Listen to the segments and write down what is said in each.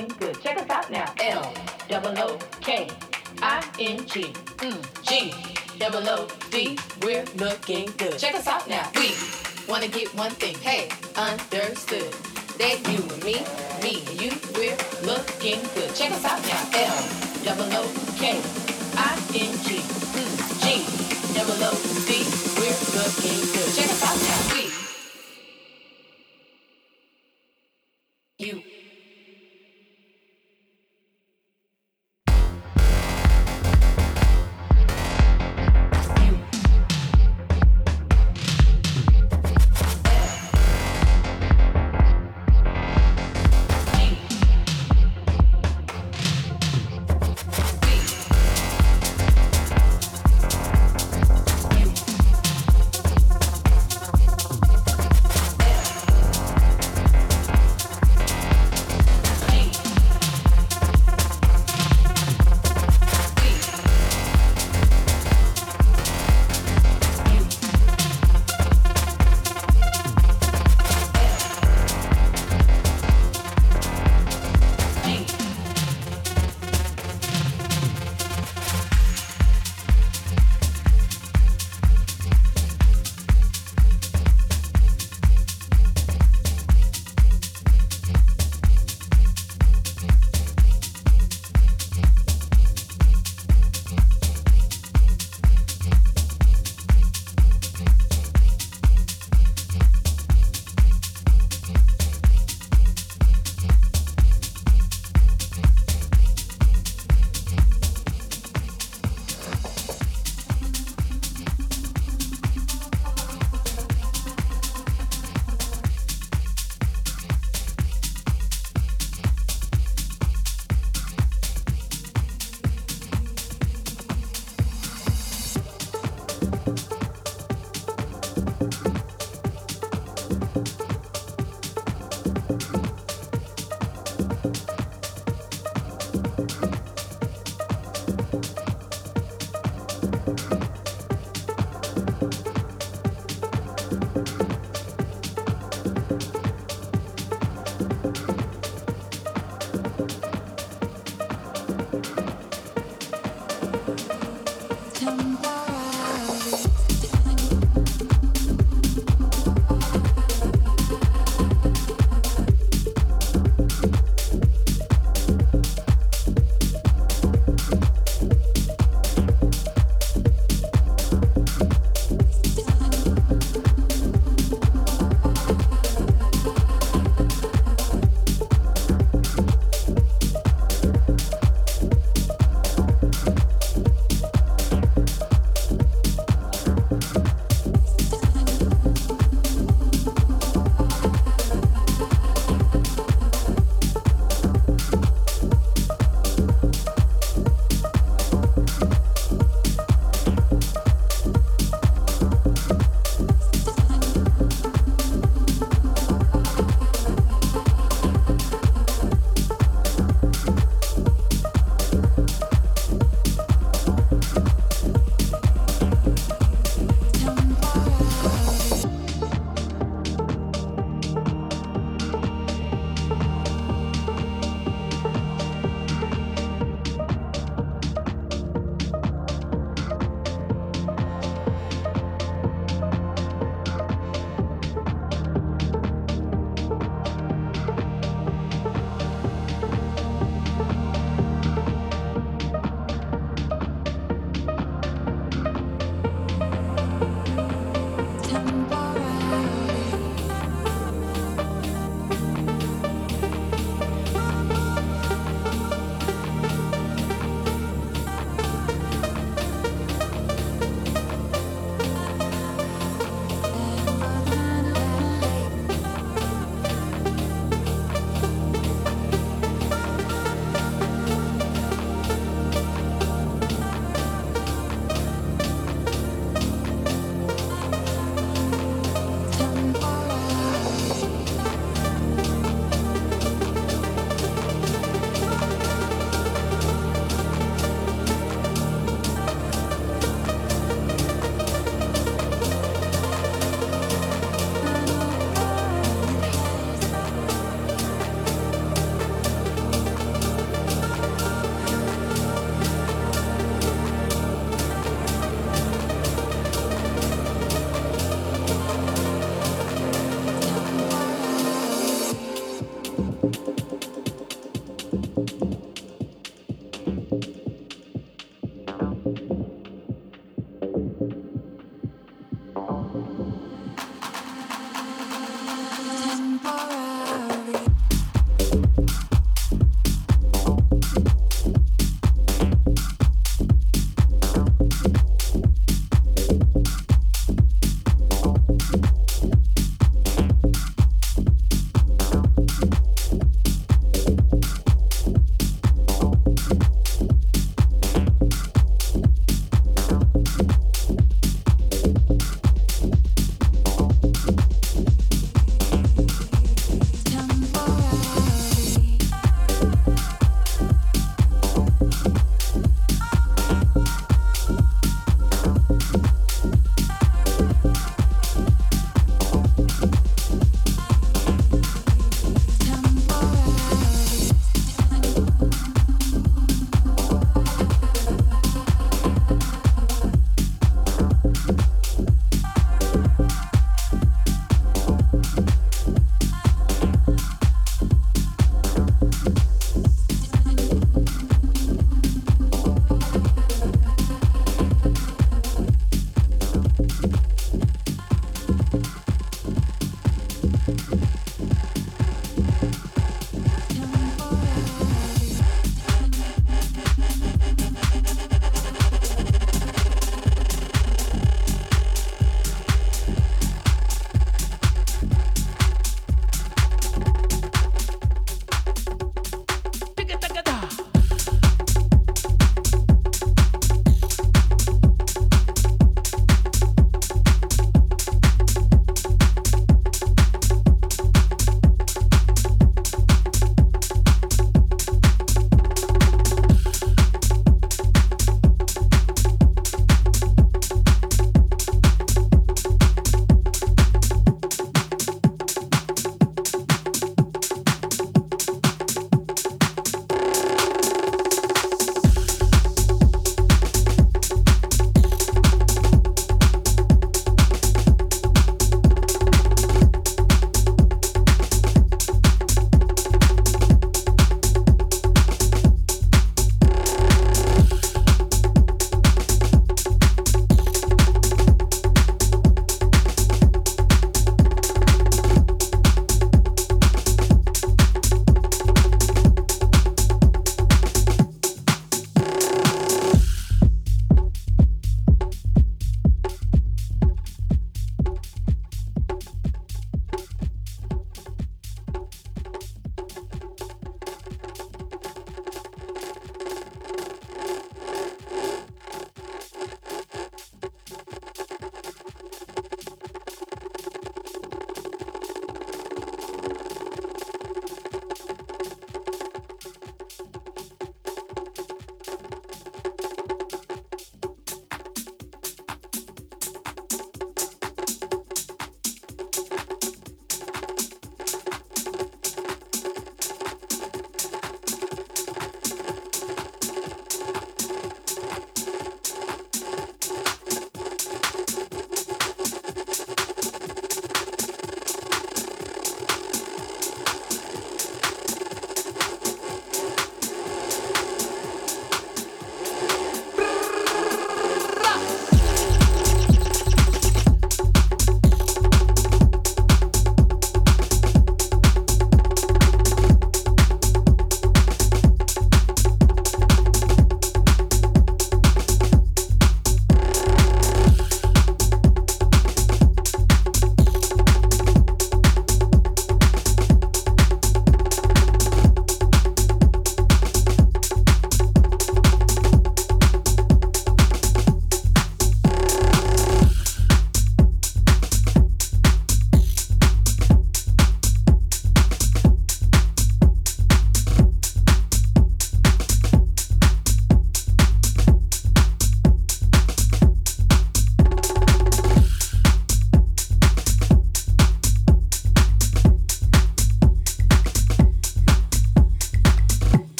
everything good. Check us out now. L double O K I N G hmm. G double O D. We're looking good. Check us out now. We wanna get one thing. Hey, understood. That you and me, me and you, we're looking good. Check us out now. L double O K I N G.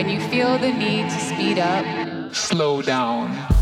When you feel the need to speed up, slow down.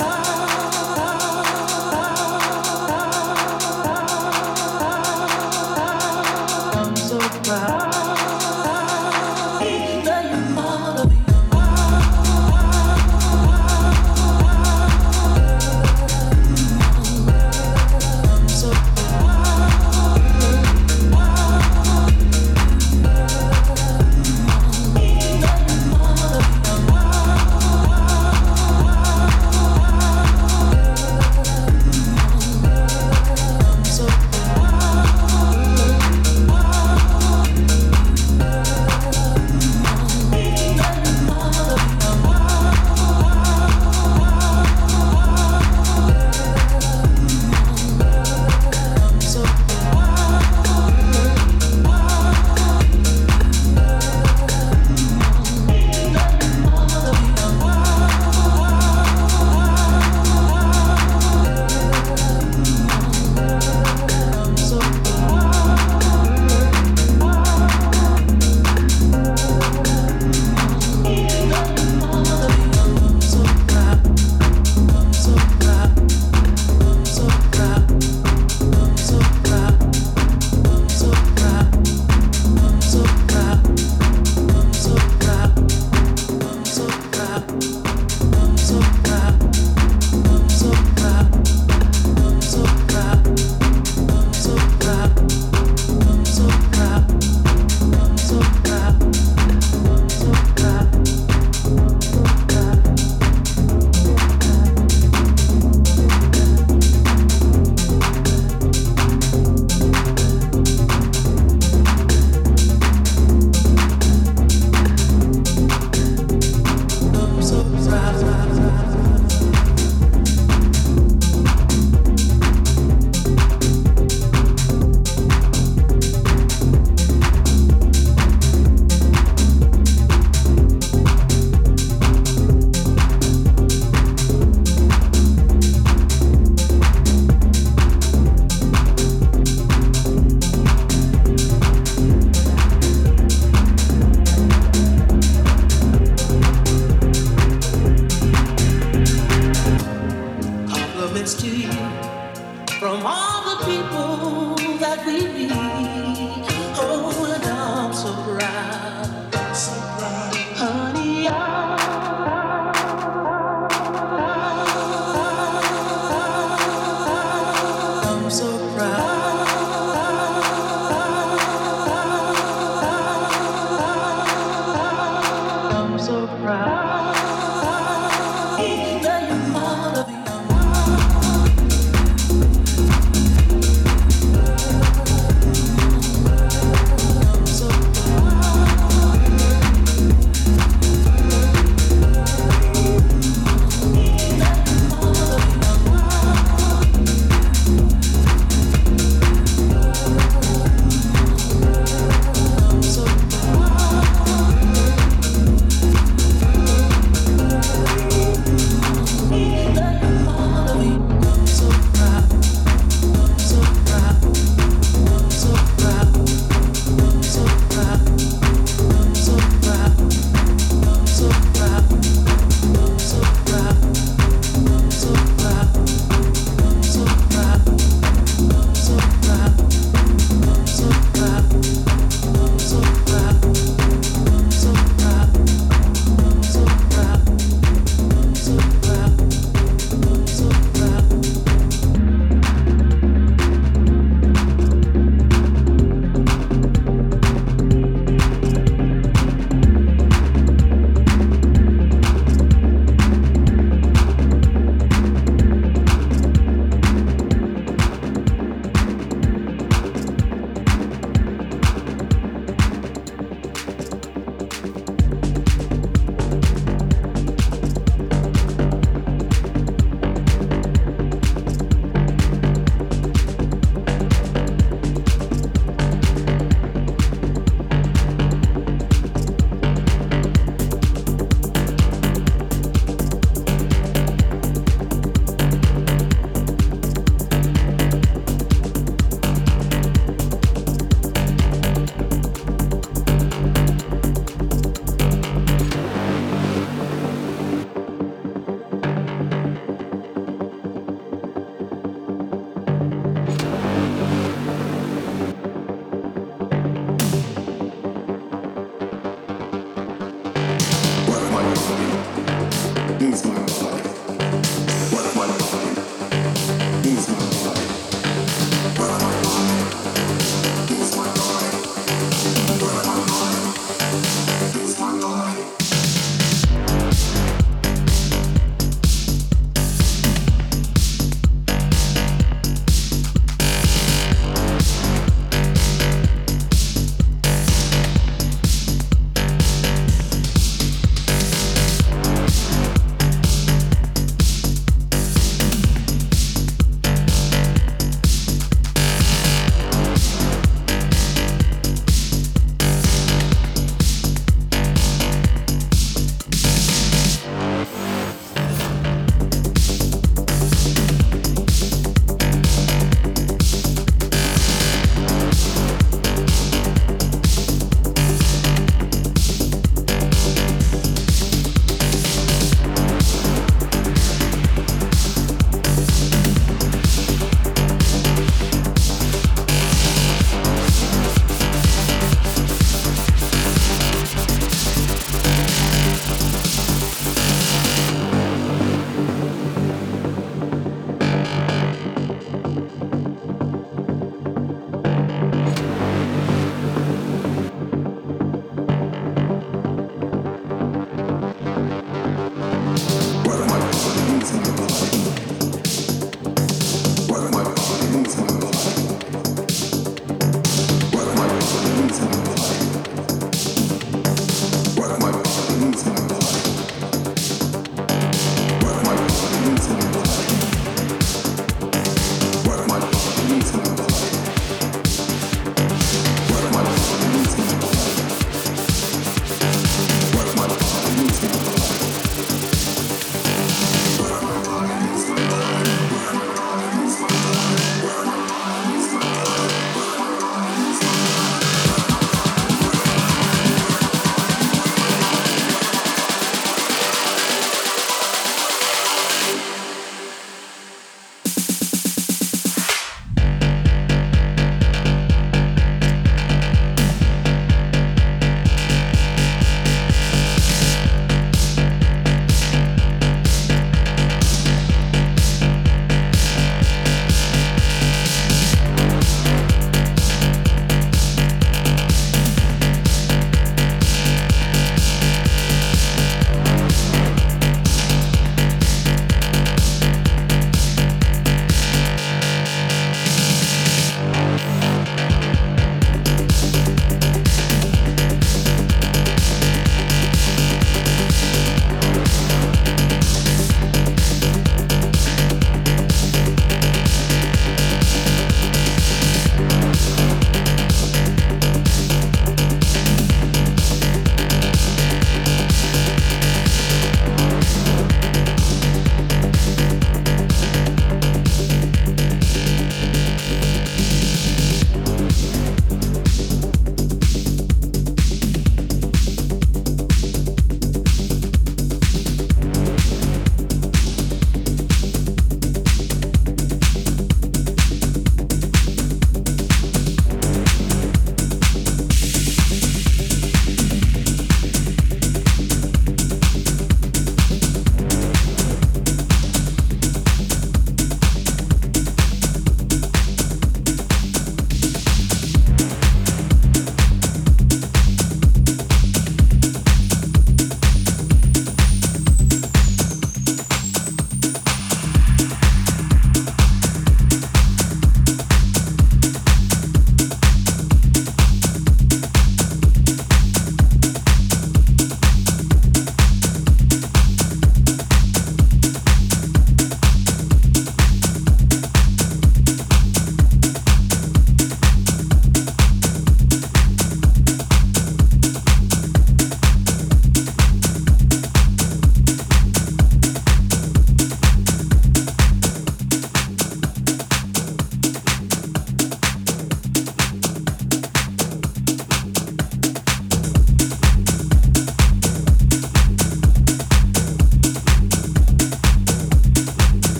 love.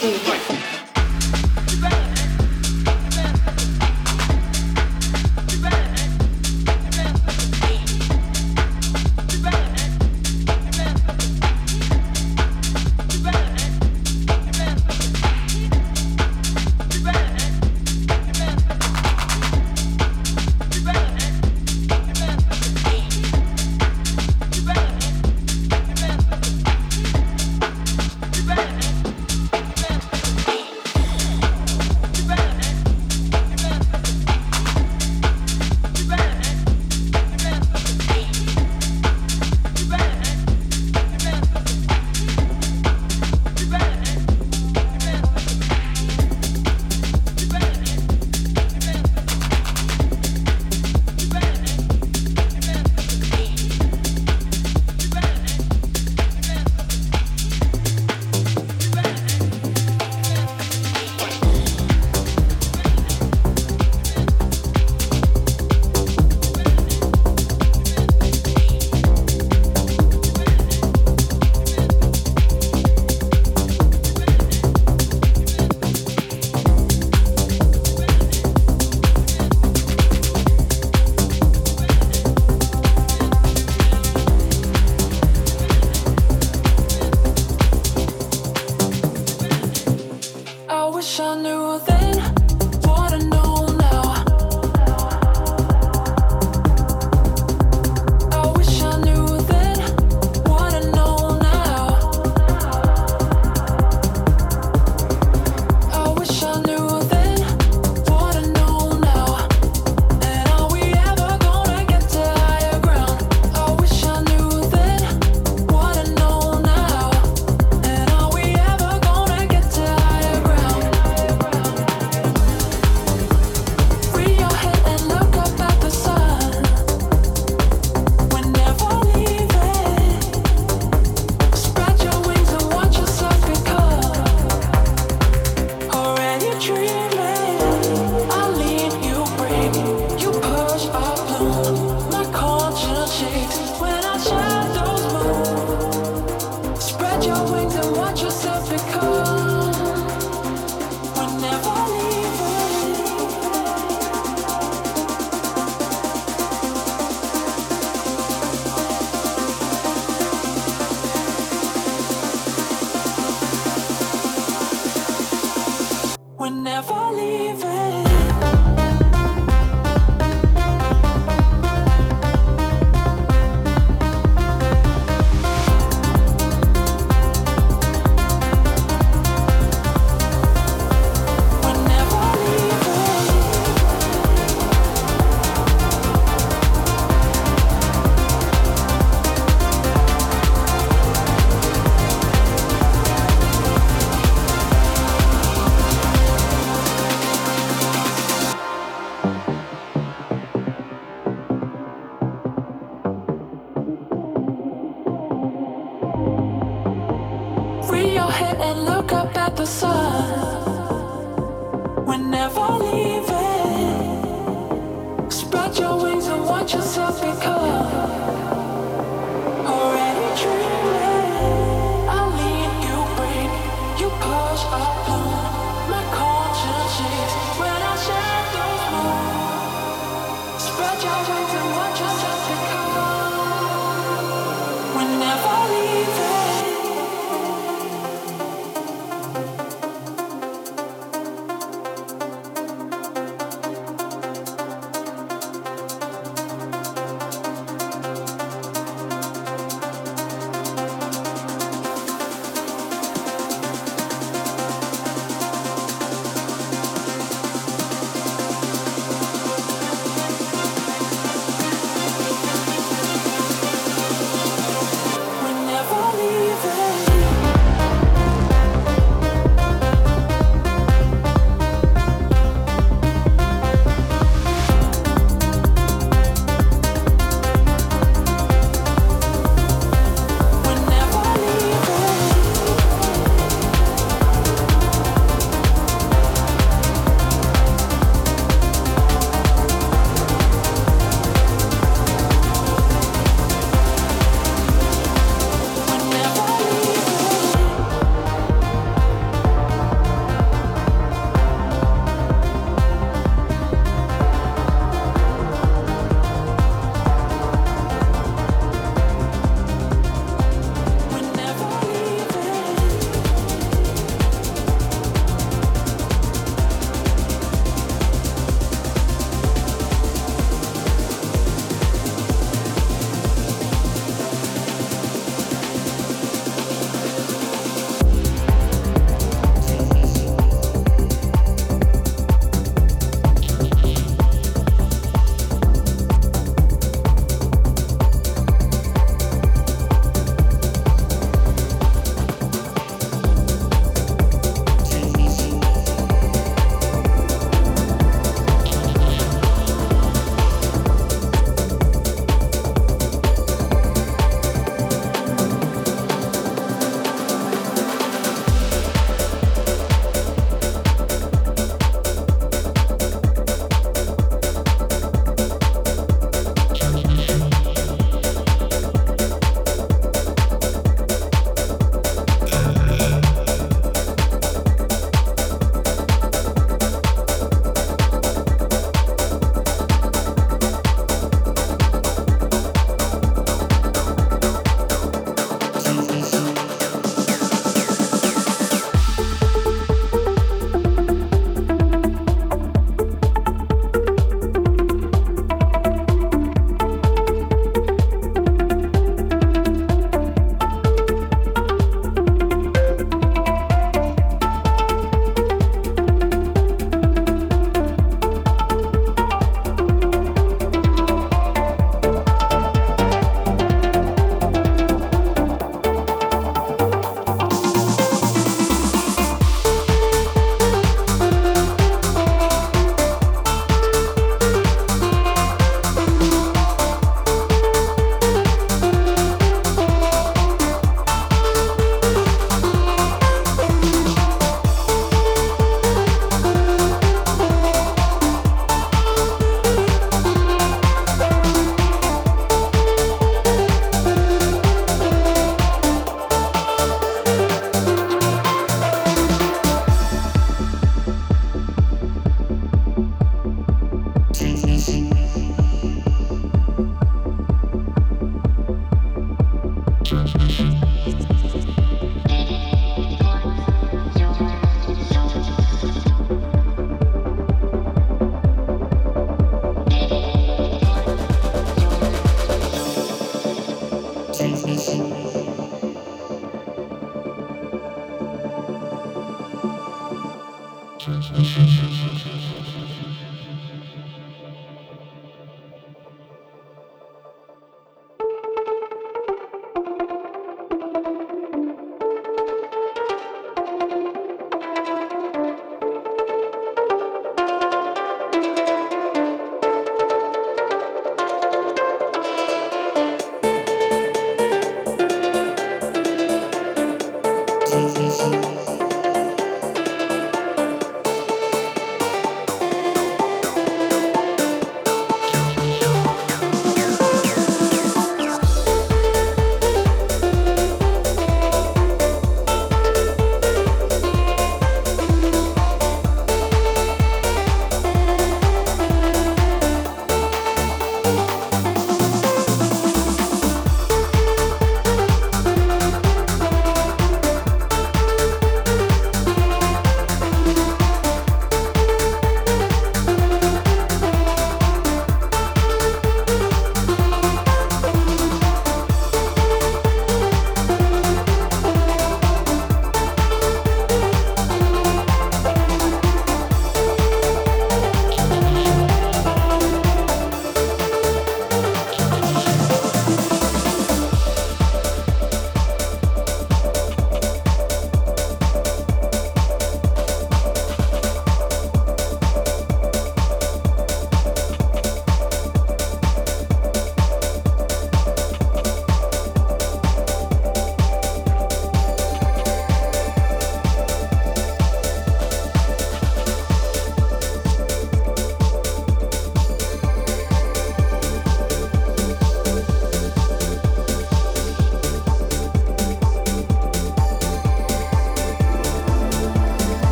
desculpa.